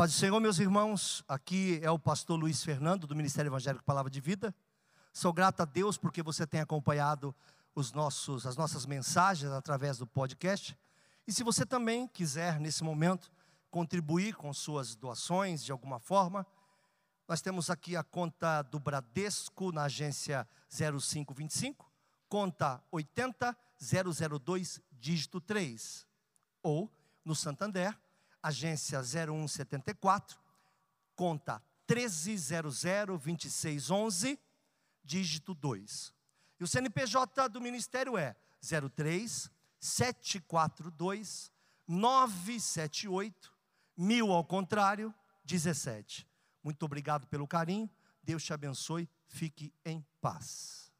paz do Senhor, meus irmãos, aqui é o pastor Luiz Fernando, do Ministério Evangélico Palavra de Vida. Sou grato a Deus porque você tem acompanhado os nossos, as nossas mensagens através do podcast. E se você também quiser, nesse momento, contribuir com suas doações de alguma forma, nós temos aqui a conta do Bradesco na agência 0525, conta 80002, dígito 3. Ou no Santander, agência 0174, conta 13002611, dígito 2. E o CNPJ do Ministério é 03 742 978 mil ao contrário 17. Muito obrigado pelo carinho. Deus te abençoe. Fique em paz.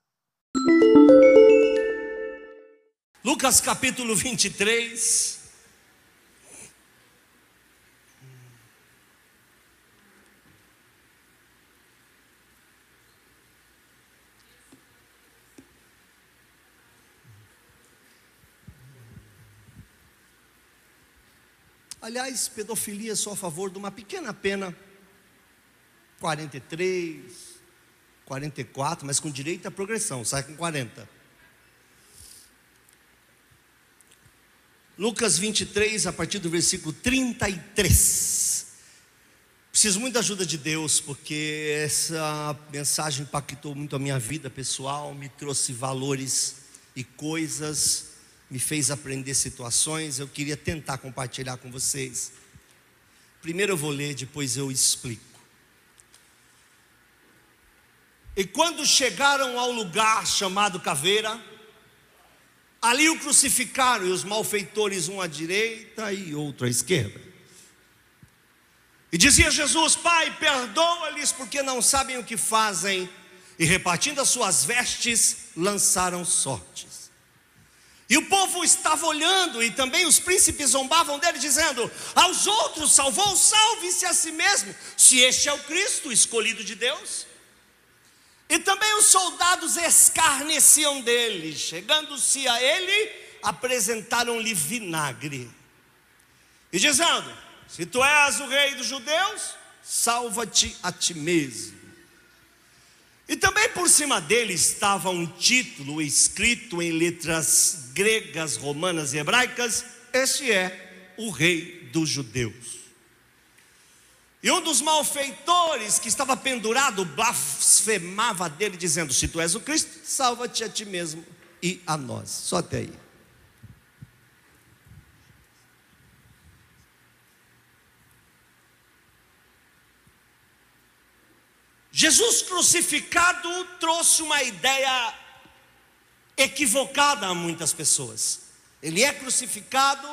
Lucas capítulo 23. Aliás, pedofilia só a favor de uma pequena pena, 43, 44, mas com direito à progressão, sai com 40. Lucas 23, a partir do versículo 33. Preciso muito da ajuda de Deus, porque essa mensagem impactou muito a minha vida pessoal, me trouxe valores e coisas me fez aprender situações, eu queria tentar compartilhar com vocês. Primeiro eu vou ler, depois eu explico. E quando chegaram ao lugar chamado Caveira, ali o crucificaram e os malfeitores, um à direita e outro à esquerda. E dizia Jesus: Pai, perdoa-lhes porque não sabem o que fazem. E repartindo as suas vestes, lançaram sortes. E o povo estava olhando, e também os príncipes zombavam dele, dizendo: Aos outros salvou, salve-se a si mesmo, se este é o Cristo, escolhido de Deus. E também os soldados escarneciam dele, chegando-se a ele, apresentaram-lhe vinagre, e dizendo: Se tu és o rei dos judeus, salva-te a ti mesmo. E também por cima dele estava um título escrito em letras gregas, romanas e hebraicas: Este é o Rei dos Judeus. E um dos malfeitores que estava pendurado blasfemava dele, dizendo: Se tu és o Cristo, salva-te a ti mesmo e a nós. Só até aí. Jesus crucificado trouxe uma ideia equivocada a muitas pessoas. Ele é crucificado,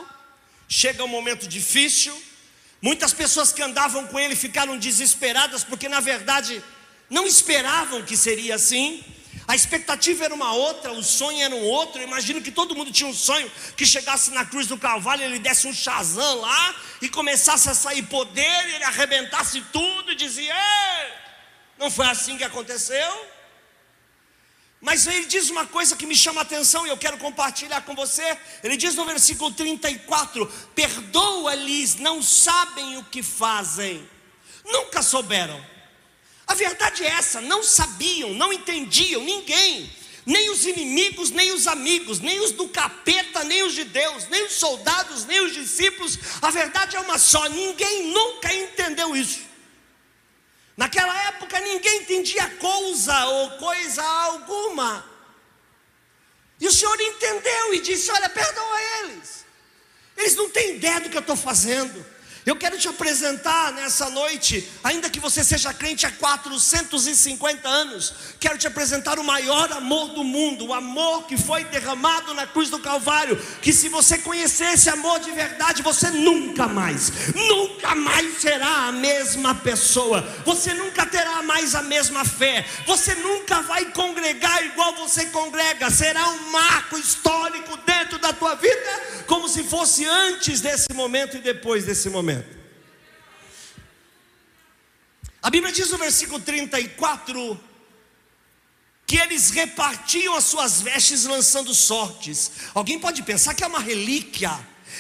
chega um momento difícil, muitas pessoas que andavam com ele ficaram desesperadas, porque na verdade não esperavam que seria assim. A expectativa era uma outra, o sonho era um outro. Imagino que todo mundo tinha um sonho que chegasse na cruz do Calvário, ele desse um chazão lá e começasse a sair poder, ele arrebentasse tudo e dizia: Ei! Não foi assim que aconteceu. Mas ele diz uma coisa que me chama a atenção e eu quero compartilhar com você. Ele diz no versículo 34: Perdoa-lhes, não sabem o que fazem. Nunca souberam. A verdade é essa: não sabiam, não entendiam, ninguém. Nem os inimigos, nem os amigos, nem os do capeta, nem os de Deus, nem os soldados, nem os discípulos. A verdade é uma só: ninguém nunca entendeu isso. Naquela época ninguém entendia coisa ou coisa alguma. E o Senhor entendeu e disse: Olha, perdoa eles. Eles não têm ideia do que eu estou fazendo. Eu quero te apresentar nessa noite, ainda que você seja crente há 450 anos, quero te apresentar o maior amor do mundo, o amor que foi derramado na cruz do Calvário. Que se você conhecer esse amor de verdade, você nunca mais, nunca mais será a mesma pessoa, você nunca terá mais a mesma fé, você nunca vai congregar igual você congrega, será um marco histórico dentro da tua vida, como se fosse antes desse momento e depois desse momento. A Bíblia diz no versículo 34 que eles repartiam as suas vestes lançando sortes. Alguém pode pensar que é uma relíquia,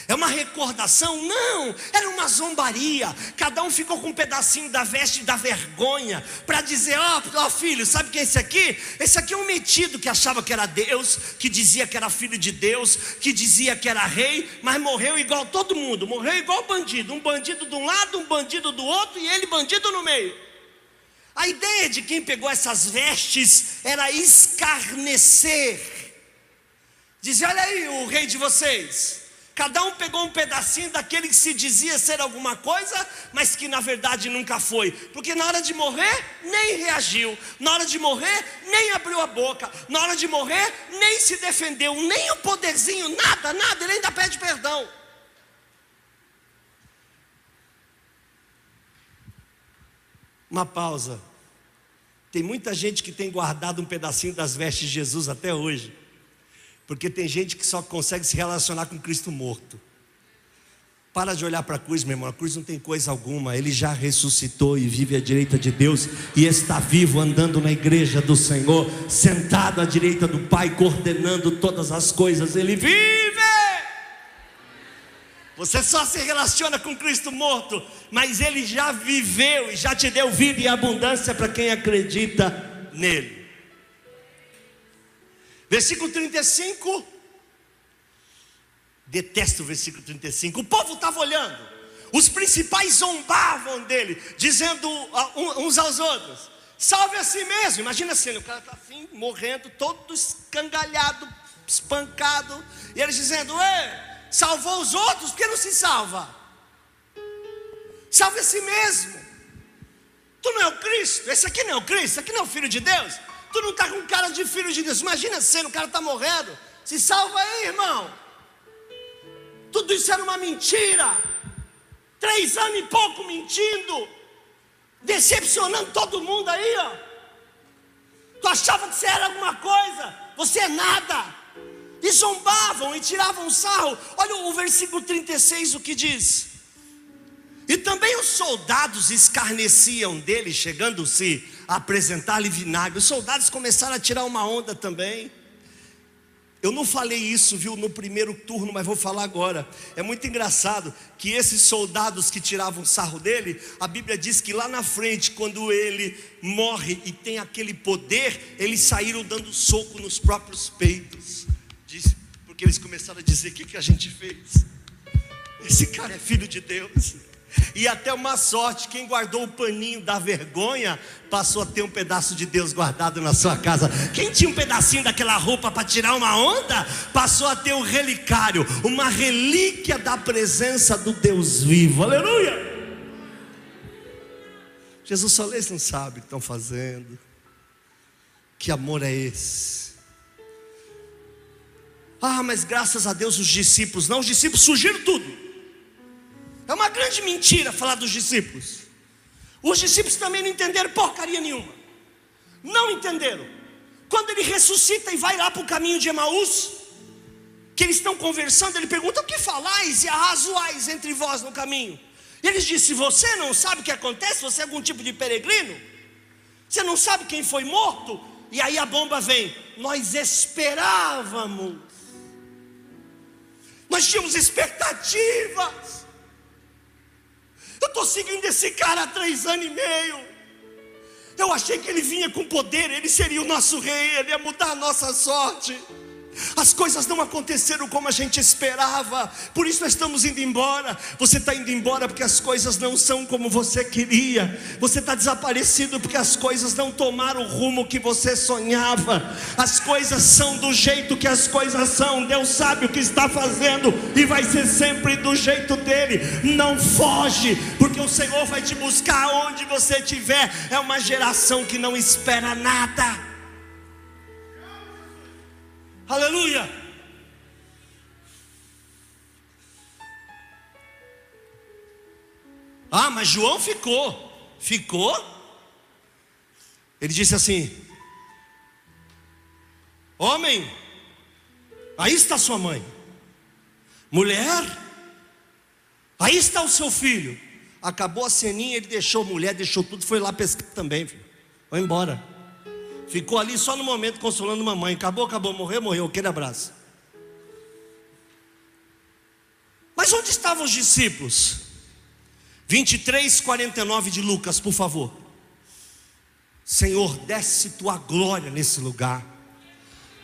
É uma recordação? Não, era uma zombaria. Cada um ficou com um pedacinho da veste da vergonha para dizer: Ó oh, oh, filho, sabe quem é esse aqui? Esse aqui é um metido que achava que era Deus, que dizia que era filho de Deus, que dizia que era rei, mas morreu igual todo mundo, morreu igual bandido. Um bandido de um lado, um bandido do outro e ele bandido no meio. A ideia de quem pegou essas vestes era escarnecer, dizer: Olha aí o rei de vocês. Cada um pegou um pedacinho daquele que se dizia ser alguma coisa, mas que na verdade nunca foi. Porque na hora de morrer, nem reagiu. Na hora de morrer, nem abriu a boca. Na hora de morrer, nem se defendeu. Nem o poderzinho, nada, nada. Ele ainda pede perdão. Uma pausa. Tem muita gente que tem guardado um pedacinho das vestes de Jesus até hoje. Porque tem gente que só consegue se relacionar com Cristo morto. Para de olhar para a cruz, meu irmão. A cruz não tem coisa alguma. Ele já ressuscitou e vive à direita de Deus e está vivo andando na igreja do Senhor, sentado à direita do Pai, coordenando todas as coisas. Ele vive. Você só se relaciona com Cristo morto, mas ele já viveu e já te deu vida e abundância para quem acredita nele. Versículo 35. Detesto o versículo 35. O povo estava olhando. Os principais zombavam dele, dizendo uns aos outros: Salve a si mesmo. Imagina a cena: o cara está assim, morrendo, todo escangalhado, espancado. E eles dizendo: Ei, salvou os outros, por que não se salva? Salve a si mesmo. Tu não é o Cristo, esse aqui não é o Cristo, esse aqui não é o Filho de Deus. Tu não está com cara de filho de Deus. Imagina sendo, o cara está morrendo. Se salva aí, irmão. Tudo isso era uma mentira. Três anos e pouco mentindo. Decepcionando todo mundo aí, ó. Tu achava que você era alguma coisa. Você é nada. E zombavam e tiravam sarro. Olha o versículo 36, o que diz. E também os soldados escarneciam dele, chegando-se a apresentar-lhe vinagre. Os soldados começaram a tirar uma onda também. Eu não falei isso, viu, no primeiro turno, mas vou falar agora. É muito engraçado que esses soldados que tiravam sarro dele, a Bíblia diz que lá na frente, quando ele morre e tem aquele poder, eles saíram dando soco nos próprios peitos. Diz, porque eles começaram a dizer: o que, que a gente fez? Esse cara é filho de Deus. E até uma sorte, quem guardou o paninho da vergonha passou a ter um pedaço de Deus guardado na sua casa. Quem tinha um pedacinho daquela roupa para tirar uma onda, passou a ter um relicário, uma relíquia da presença do Deus vivo. Aleluia! Jesus só eles não sabe o que estão fazendo. Que amor é esse? Ah, mas graças a Deus os discípulos, não, os discípulos surgiram tudo. É uma grande mentira falar dos discípulos. Os discípulos também não entenderam porcaria nenhuma. Não entenderam. Quando ele ressuscita e vai lá para o caminho de Emaús, que eles estão conversando, ele pergunta: O que falais e arrazoais entre vós no caminho? E eles dizem: Você não sabe o que acontece? Você é algum tipo de peregrino? Você não sabe quem foi morto? E aí a bomba vem: Nós esperávamos, nós tínhamos expectativas. Eu estou seguindo esse cara há três anos e meio. Eu achei que ele vinha com poder, ele seria o nosso rei, ele ia mudar a nossa sorte. As coisas não aconteceram como a gente esperava, por isso nós estamos indo embora. Você está indo embora porque as coisas não são como você queria. Você está desaparecido porque as coisas não tomaram o rumo que você sonhava. As coisas são do jeito que as coisas são. Deus sabe o que está fazendo e vai ser sempre do jeito dele. Não foge, porque o Senhor vai te buscar onde você estiver. É uma geração que não espera nada. Aleluia! Ah, mas João ficou. Ficou? Ele disse assim: Homem, aí está sua mãe. Mulher, aí está o seu filho. Acabou a ceninha, ele deixou a mulher, deixou tudo, foi lá pescar também, filho. Foi embora. Ficou ali só no momento consolando mamãe. Acabou, acabou, morreu, morreu. Aquele abraço. Mas onde estavam os discípulos? 23, 49 de Lucas, por favor. Senhor, desce tua glória nesse lugar.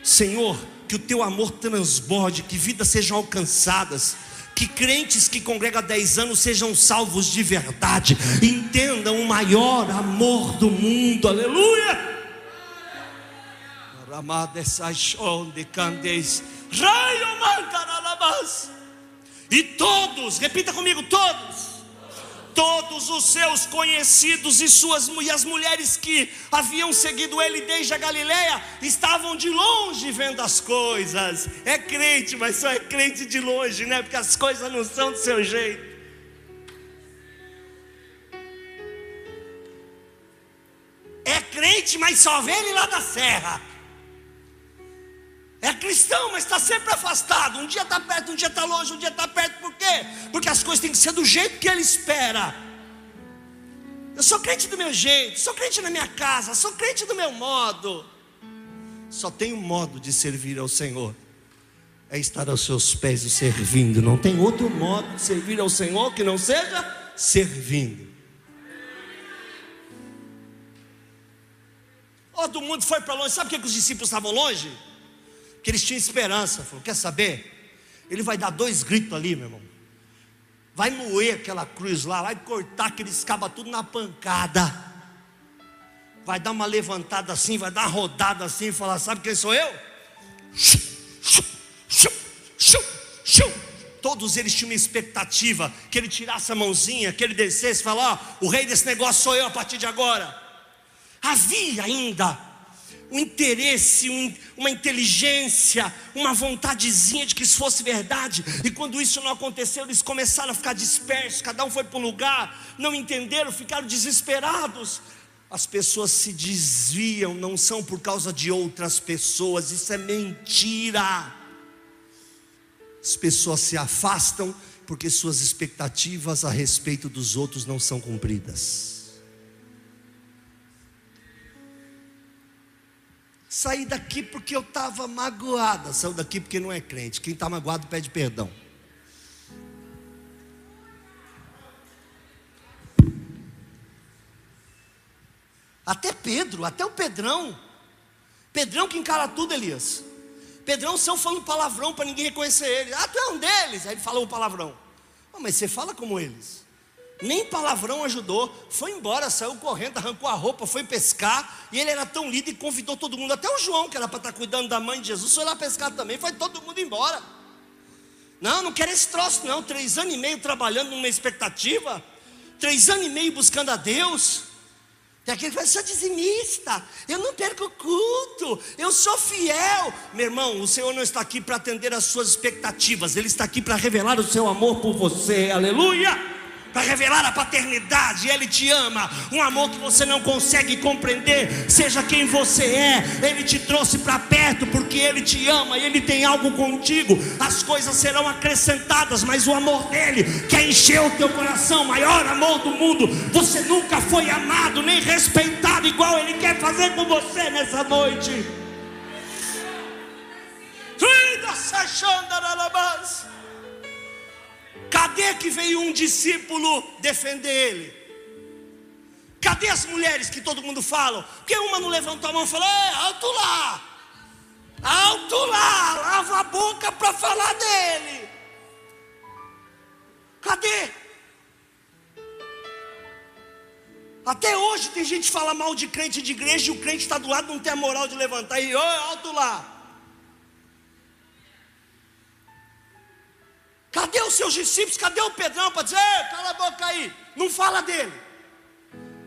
Senhor, que o teu amor transborde, que vidas sejam alcançadas, que crentes que congregam há 10 anos sejam salvos de verdade, entendam o maior amor do mundo, aleluia. E todos, repita comigo, todos todos os seus conhecidos e suas e as mulheres que haviam seguido ele desde a Galileia estavam de longe vendo as coisas. É crente, mas só é crente de longe, né? Porque as coisas não são do seu jeito. É crente, mas só vê ele lá da serra. Cristão, mas está sempre afastado. Um dia está perto, um dia está longe, um dia está perto. Por quê? Porque as coisas têm que ser do jeito que ele espera. Eu sou crente do meu jeito, sou crente na minha casa, sou crente do meu modo. Só tem um modo de servir ao Senhor. É estar aos seus pés e servindo. Não tem outro modo de servir ao Senhor que não seja servindo. Todo mundo foi para longe. Sabe por que os discípulos estavam longe? Que eles tinham esperança. Falou: quer saber? Ele vai dar dois gritos ali, meu irmão. Vai moer aquela cruz lá, vai cortar aqueles cabos tudo na pancada. Vai dar uma levantada assim, vai dar uma rodada assim e falar: sabe quem sou eu? Todos eles tinham uma expectativa que ele tirasse a mãozinha, que ele descesse e falasse: ó, o rei desse negócio sou eu a partir de agora. Havia ainda um interesse, um, uma inteligência, uma vontadezinha de que isso fosse verdade. E quando isso não aconteceu, eles começaram a ficar dispersos, cada um foi para um lugar, não entenderam, ficaram desesperados. As pessoas se desviam, não são por causa de outras pessoas, isso é mentira. As pessoas se afastam porque suas expectativas a respeito dos outros não são cumpridas. Saí daqui porque eu estava magoada. Saiu daqui porque não é crente. Quem está magoado pede perdão. Até Pedro, até o Pedrão. Pedrão que encara tudo, Elias. Pedrão saiu falando palavrão para ninguém reconhecer ele. Ah, tu é um deles. Aí ele falou um palavrão. Oh, mas você fala como eles nem palavrão ajudou, foi embora, saiu correndo, arrancou a roupa, foi pescar, e ele era tão lido e convidou todo mundo, até o João, que era para estar tá cuidando da mãe de Jesus, foi lá pescar também, foi todo mundo embora. Não, não quero esse troço, não. Três anos e meio trabalhando numa expectativa, três anos e meio buscando a Deus. Tem aquele que fala, sou dizimista, eu não perco culto, eu sou fiel. Meu irmão, o Senhor não está aqui para atender às suas expectativas, Ele está aqui para revelar o seu amor por você, aleluia para revelar a paternidade, Ele te ama, um amor que você não consegue compreender, seja quem você é, Ele te trouxe para perto porque Ele te ama e Ele tem algo contigo, as coisas serão acrescentadas, mas o amor dele quer encher o teu coração, maior amor do mundo, você nunca foi amado nem respeitado igual Ele quer fazer com você nessa noite. Cuida, Sachanda, Cadê que veio um discípulo defender ele? Cadê as mulheres que todo mundo fala? Porque uma não levantou a mão e falou: alto lá, alto lá, lava a boca para falar dele. Cadê? Até hoje tem gente que fala mal de crente de igreja e o crente está do lado não tem a moral de levantar e, ô, alto lá. Cadê os seus discípulos? Cadê o Pedrão para dizer, cala a boca aí? Não fala dele.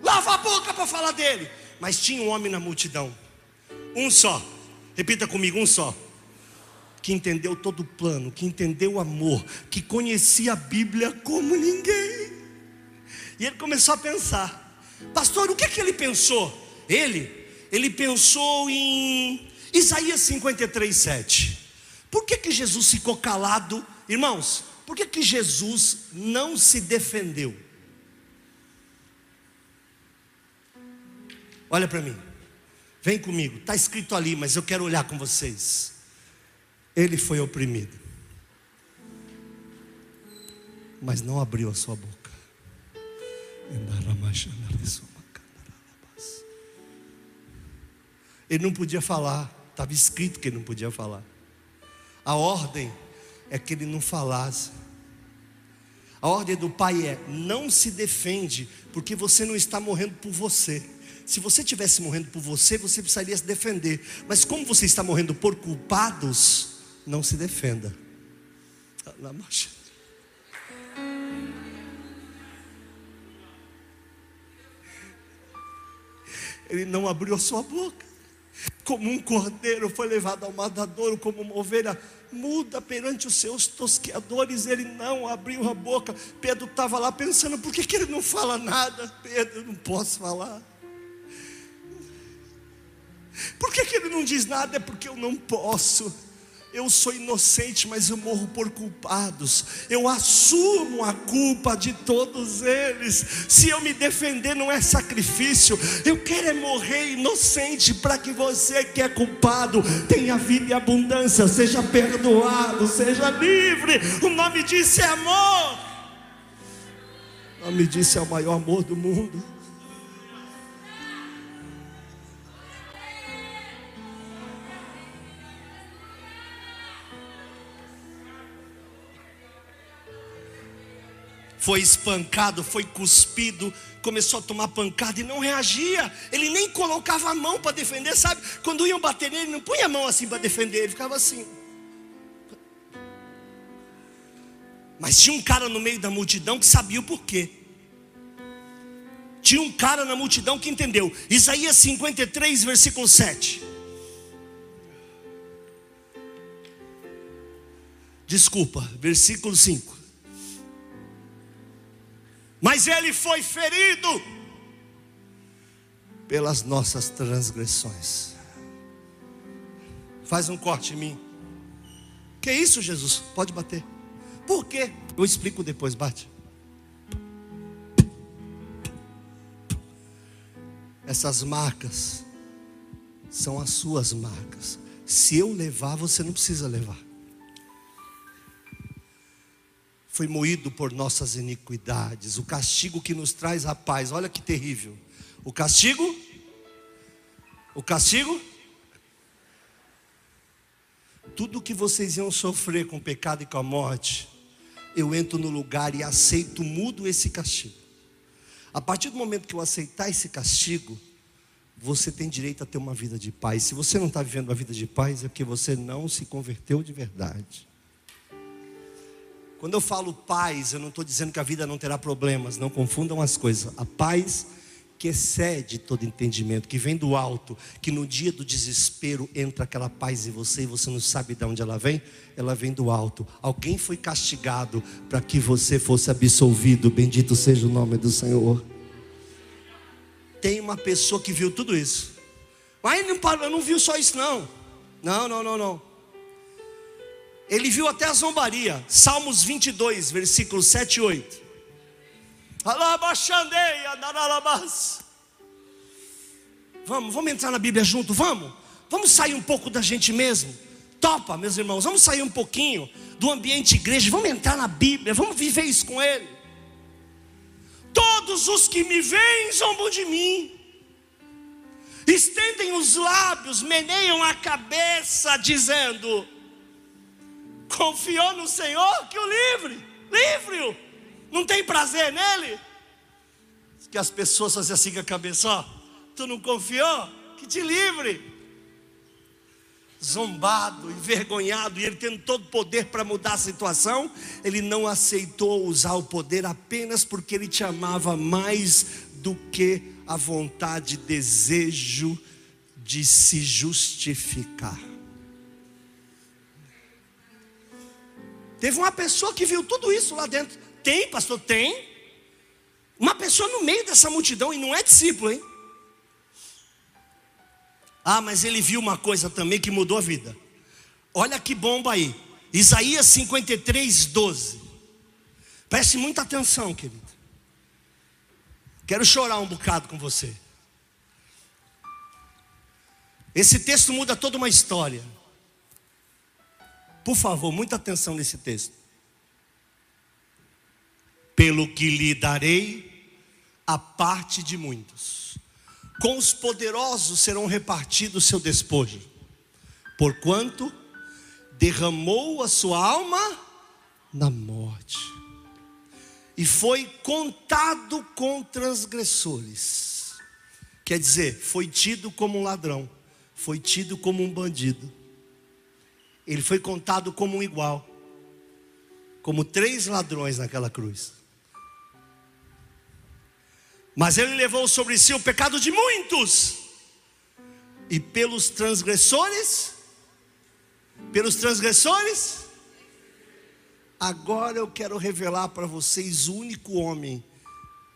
Lava a boca para falar dele. Mas tinha um homem na multidão, um só. Repita comigo, um só. Que entendeu todo o plano, que entendeu o amor, que conhecia a Bíblia como ninguém. E ele começou a pensar: Pastor, o que é que ele pensou? Ele, ele pensou em Isaías 53, 7. Por que, que Jesus ficou calado Irmãos, por que, que Jesus não se defendeu? Olha para mim, vem comigo, está escrito ali, mas eu quero olhar com vocês. Ele foi oprimido. mas não abriu a sua boca. Ele não podia falar, estava escrito que ele não podia falar. A ordem é que ele não falasse. A ordem do pai é: não se defende, porque você não está morrendo por você. Se você estivesse morrendo por você, você precisaria se defender. Mas como você está morrendo por culpados, não se defenda. Ele não abriu a sua boca. Como um cordeiro foi levado ao matadouro, como uma ovelha muda perante os seus tosqueadores. Ele não abriu a boca. Pedro estava lá pensando: por que, que ele não fala nada? Pedro, não posso falar. Por que, que ele não diz nada? É porque eu não posso. Eu sou inocente, mas eu morro por culpados. Eu assumo a culpa de todos eles. Se eu me defender, não é sacrifício. Eu quero é morrer inocente para que você que é culpado tenha vida e abundância, seja perdoado, seja livre. O nome disso é amor. O nome disso é o maior amor do mundo. Foi espancado, foi cuspido, começou a tomar pancada e não reagia. Ele nem colocava a mão para defender, sabe? Quando iam bater nele, não punha a mão assim para defender, ele ficava assim. Mas tinha um cara no meio da multidão que sabia o porquê. Tinha um cara na multidão que entendeu. Isaías 53, versículo 7. Desculpa, versículo 5 mas ele foi ferido pelas nossas transgressões. Faz um corte em mim. Que isso, Jesus? Pode bater. Por quê? Eu explico depois, bate. Essas marcas são as suas marcas. Se eu levar, você não precisa levar. Foi moído por nossas iniquidades. O castigo que nos traz a paz, olha que terrível. O castigo, o castigo, tudo que vocês iam sofrer com o pecado e com a morte, eu entro no lugar e aceito, mudo esse castigo. A partir do momento que eu aceitar esse castigo, você tem direito a ter uma vida de paz. Se você não está vivendo uma vida de paz, é porque você não se converteu de verdade. Quando eu falo paz, eu não estou dizendo que a vida não terá problemas, não confundam as coisas. A paz que excede todo entendimento, que vem do alto, que no dia do desespero entra aquela paz em você e você não sabe de onde ela vem, ela vem do alto. Alguém foi castigado para que você fosse absolvido, bendito seja o nome do Senhor. Tem uma pessoa que viu tudo isso, mas não, não viu só isso, não. Não, não, não, não. Ele viu até a zombaria. Salmos 22, versículos 7 e 8. Vamos, vamos entrar na Bíblia junto, vamos? Vamos sair um pouco da gente mesmo. Topa, meus irmãos, vamos sair um pouquinho do ambiente igreja, vamos entrar na Bíblia, vamos viver isso com Ele. Todos os que me veem zombam de mim, estendem os lábios, meneiam a cabeça, dizendo: Confiou no Senhor que o livre, livre-o. Não tem prazer nele? Que as pessoas fazem assim com a cabeça, ó. Tu não confiou? Que te livre. Zombado, envergonhado, e ele tendo todo o poder para mudar a situação, ele não aceitou usar o poder apenas porque ele te amava mais do que a vontade, desejo de se justificar. Teve uma pessoa que viu tudo isso lá dentro. Tem, pastor? Tem. Uma pessoa no meio dessa multidão e não é discípulo, hein? Ah, mas ele viu uma coisa também que mudou a vida. Olha que bomba aí. Isaías 53, 12. Preste muita atenção, querido. Quero chorar um bocado com você. Esse texto muda toda uma história. Por favor, muita atenção nesse texto. pelo que lhe darei a parte de muitos. Com os poderosos serão repartidos seu despojo, porquanto derramou a sua alma na morte, e foi contado com transgressores. Quer dizer, foi tido como um ladrão, foi tido como um bandido. Ele foi contado como um igual, como três ladrões naquela cruz. Mas ele levou sobre si o pecado de muitos, e pelos transgressores, pelos transgressores, agora eu quero revelar para vocês o único homem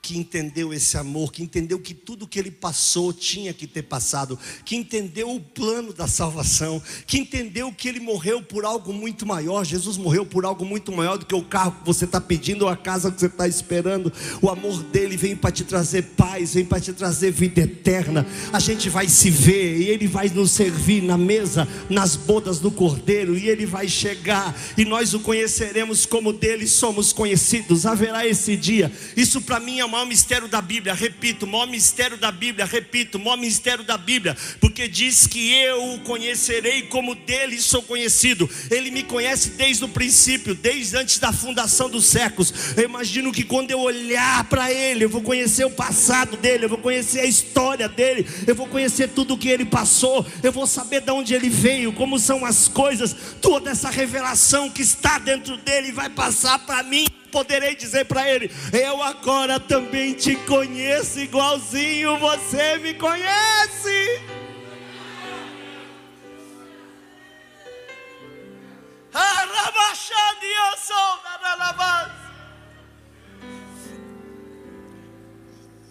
que entendeu esse amor, que entendeu que tudo que ele passou tinha que ter passado, que entendeu o plano da salvação, que entendeu que ele morreu por algo muito maior. Jesus morreu por algo muito maior do que o carro que você está pedindo ou a casa que você está esperando. O amor dele vem para te trazer paz, vem para te trazer vida eterna. A gente vai se ver e ele vai nos servir na mesa, nas bodas do cordeiro, e ele vai chegar e nós o conheceremos como dele somos conhecidos. Haverá esse dia. Isso para mim é maior mistério da Bíblia, repito, maior mistério da Bíblia, repito, maior mistério da Bíblia, porque diz que eu o conhecerei como dele sou conhecido. Ele me conhece desde o princípio, desde antes da fundação dos séculos. Eu imagino que quando eu olhar para ele, eu vou conhecer o passado dele, eu vou conhecer a história dele, eu vou conhecer tudo o que ele passou, eu vou saber de onde ele veio, como são as coisas, toda essa revelação que está dentro dele vai passar para mim poderei dizer para ele: Eu agora também te conheço igualzinho você me conhece.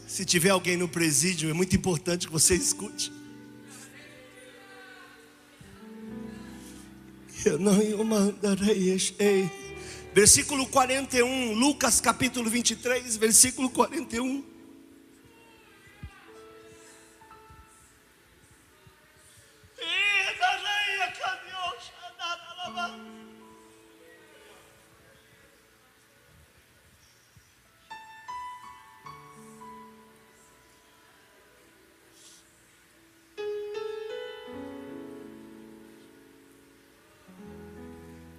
Se tiver alguém no presídio, é muito importante que você escute. Eu não mandarei, ei. Versículo 41, Lucas capítulo 23, versículo 41.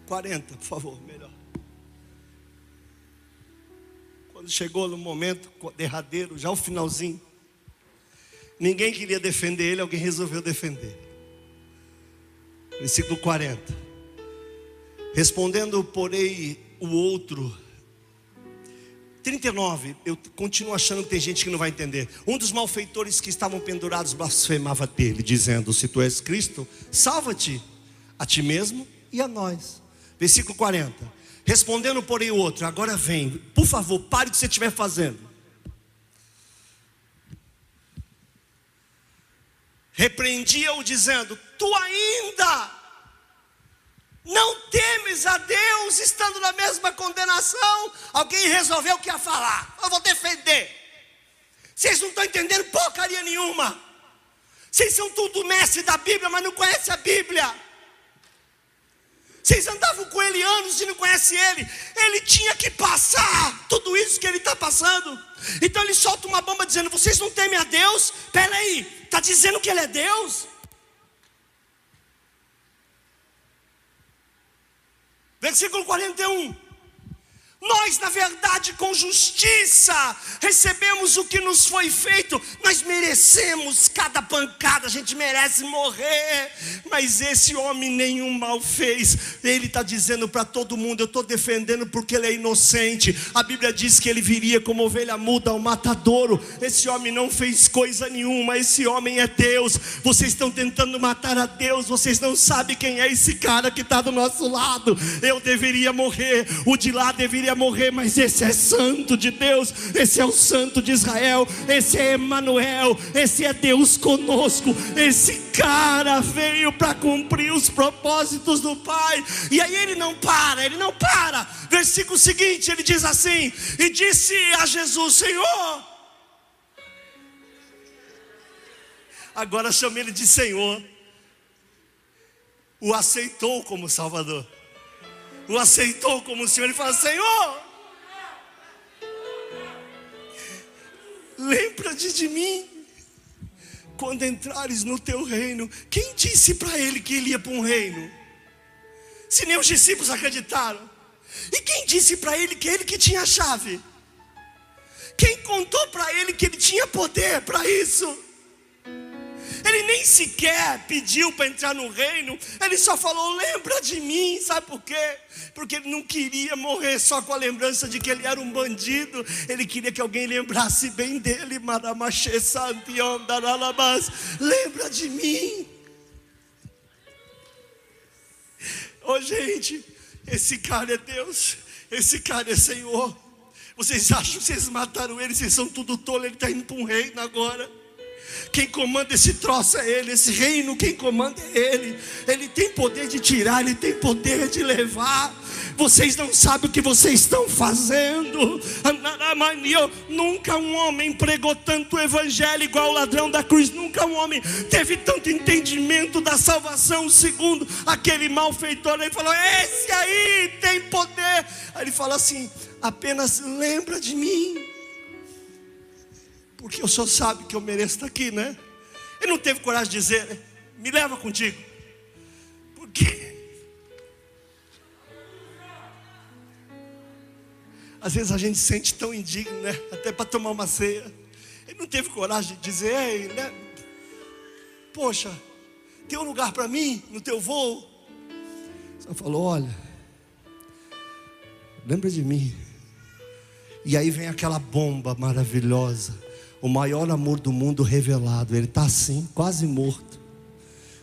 Quarenta, por favor, melhor. Quando chegou no momento derradeiro, já o finalzinho, ninguém queria defender ele, alguém resolveu defender. Versículo 40. Respondendo, porém, o outro. 39, eu continuo achando que tem gente que não vai entender. Um dos malfeitores que estavam pendurados blasfemava dele, dizendo: Se tu és Cristo, salva-te a ti mesmo e a nós. Versículo 40. Respondendo, porém, o outro: Agora vem, por favor, pare o que você estiver fazendo. Repreendia-o, dizendo: Tu ainda não temes a Deus, estando na mesma condenação. Alguém resolveu o que ia falar. Eu vou defender. Vocês não estão entendendo porcaria nenhuma. Vocês são tudo mestre da Bíblia, mas não conhecem a Bíblia. Vocês andavam com ele anos e não conhecem ele. Ele tinha que passar tudo isso que ele está passando. Então ele solta uma bomba dizendo: Vocês não temem a Deus? Pera aí, está dizendo que ele é Deus? Versículo 41. Nós, na verdade, com justiça, recebemos o que nos foi feito. Nós merecemos cada pancada, a gente merece morrer. Mas esse homem nenhum mal fez. Ele está dizendo para todo mundo: Eu estou defendendo porque ele é inocente. A Bíblia diz que ele viria como ovelha muda ao matadouro. Esse homem não fez coisa nenhuma. Esse homem é Deus. Vocês estão tentando matar a Deus. Vocês não sabem quem é esse cara que está do nosso lado. Eu deveria morrer. O de lá deveria ia morrer, mas esse é santo de Deus, esse é o santo de Israel, esse é Emanuel, esse é Deus conosco. Esse cara veio para cumprir os propósitos do Pai. E aí ele não para, ele não para. Versículo seguinte, ele diz assim: "E disse a Jesus: Senhor, agora chama ele de Senhor. O aceitou como Salvador o aceitou como o Senhor, ele fala: Senhor, lembra-te de mim quando entrares no teu reino. Quem disse para ele que ele ia para um reino? Se nem os discípulos acreditaram. E quem disse para ele que ele que tinha a chave? Quem contou para ele que ele tinha poder para isso? Ele nem sequer pediu para entrar no reino, ele só falou: lembra de mim, sabe por quê? Porque ele não queria morrer só com a lembrança de que ele era um bandido, ele queria que alguém lembrasse bem dele, lembra de mim. Oh, gente, esse cara é Deus, esse cara é Senhor. Vocês acham que vocês mataram ele, vocês são tudo tolo, ele está indo para um reino agora. Quem comanda esse troço é Ele, esse reino, quem comanda é Ele. Ele tem poder de tirar, Ele tem poder de levar. Vocês não sabem o que vocês estão fazendo. Nunca um homem pregou tanto o evangelho igual o ladrão da cruz. Nunca um homem teve tanto entendimento da salvação. Segundo aquele malfeitor, ele falou: Esse aí tem poder. Aí ele fala assim: apenas lembra de mim. Porque o senhor sabe que eu mereço estar aqui, né? Ele não teve coragem de dizer, me leva contigo. Porque às vezes a gente se sente tão indigno, né? Até para tomar uma ceia. Ele não teve coragem de dizer, ei, né? Poxa, tem um lugar para mim no teu voo? Só falou, olha, lembra de mim. E aí vem aquela bomba maravilhosa o maior amor do mundo revelado. Ele está assim, quase morto.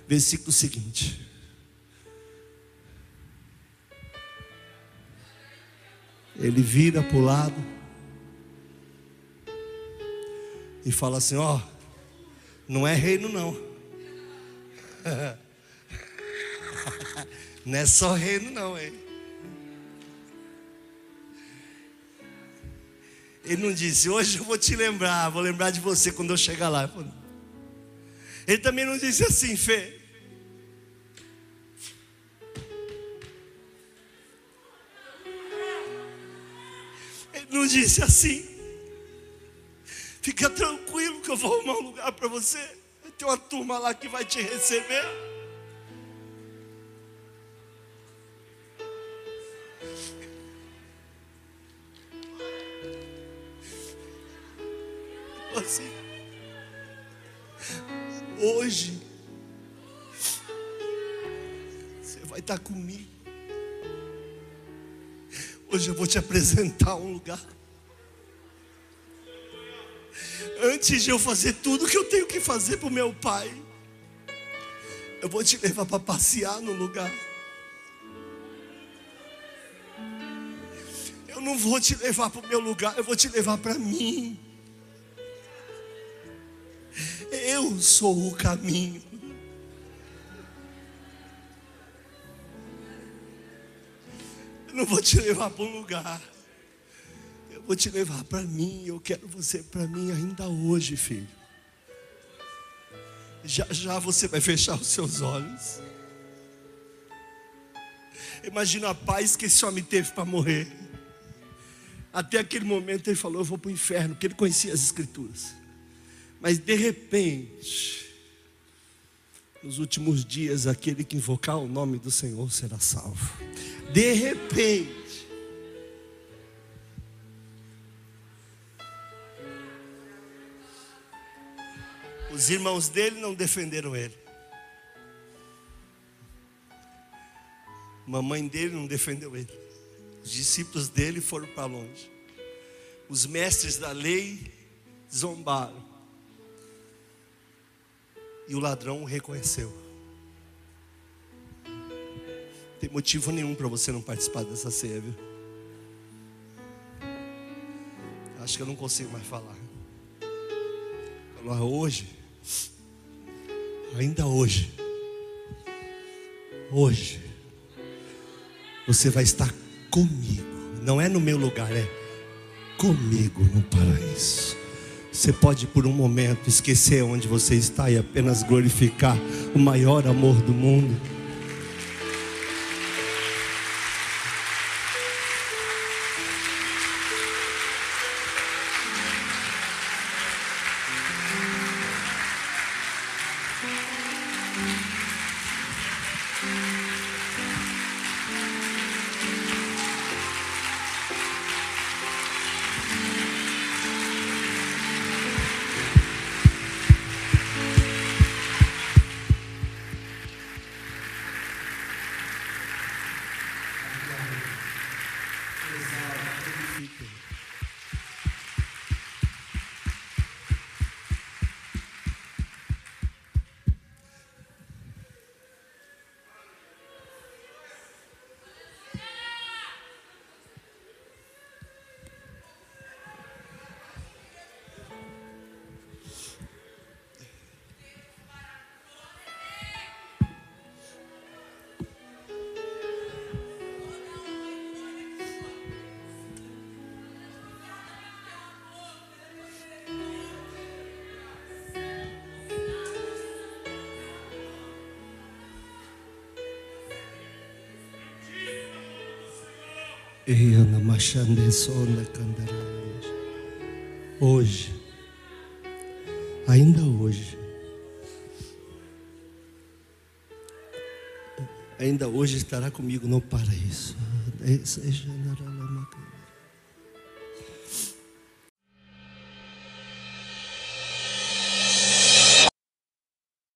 Versículo seguinte. Ele vira para o lado e fala assim: Ó, não é reino, não. não é só reino, não, hein? Ele não disse, hoje eu vou te lembrar, vou lembrar de você quando eu chegar lá. Ele também não disse assim, Fê. Ele não disse assim. Fica tranquilo que eu vou arrumar um lugar para você. Tem uma turma lá que vai te receber. Hoje, você vai estar comigo. Hoje eu vou te apresentar um lugar. Antes de eu fazer tudo que eu tenho que fazer para o meu pai, eu vou te levar para passear no lugar. Eu não vou te levar para o meu lugar, eu vou te levar para mim. Eu sou o caminho. Eu não vou te levar para um lugar. Eu vou te levar para mim. Eu quero você para mim ainda hoje, filho. Já já você vai fechar os seus olhos. Imagina a paz que esse homem teve para morrer. Até aquele momento ele falou: Eu vou para o inferno, porque ele conhecia as Escrituras. Mas de repente, nos últimos dias, aquele que invocar o nome do Senhor será salvo. De repente, os irmãos dele não defenderam ele. Mamãe dele não defendeu ele. Os discípulos dele foram para longe. Os mestres da lei zombaram. E o ladrão o reconheceu. Não tem motivo nenhum para você não participar dessa ceia, viu? Acho que eu não consigo mais falar. Falar hoje, ainda hoje, hoje, você vai estar comigo. Não é no meu lugar, é comigo no paraíso. Você pode por um momento esquecer onde você está e apenas glorificar o maior amor do mundo. Hoje, ainda hoje, ainda hoje estará comigo no paraíso.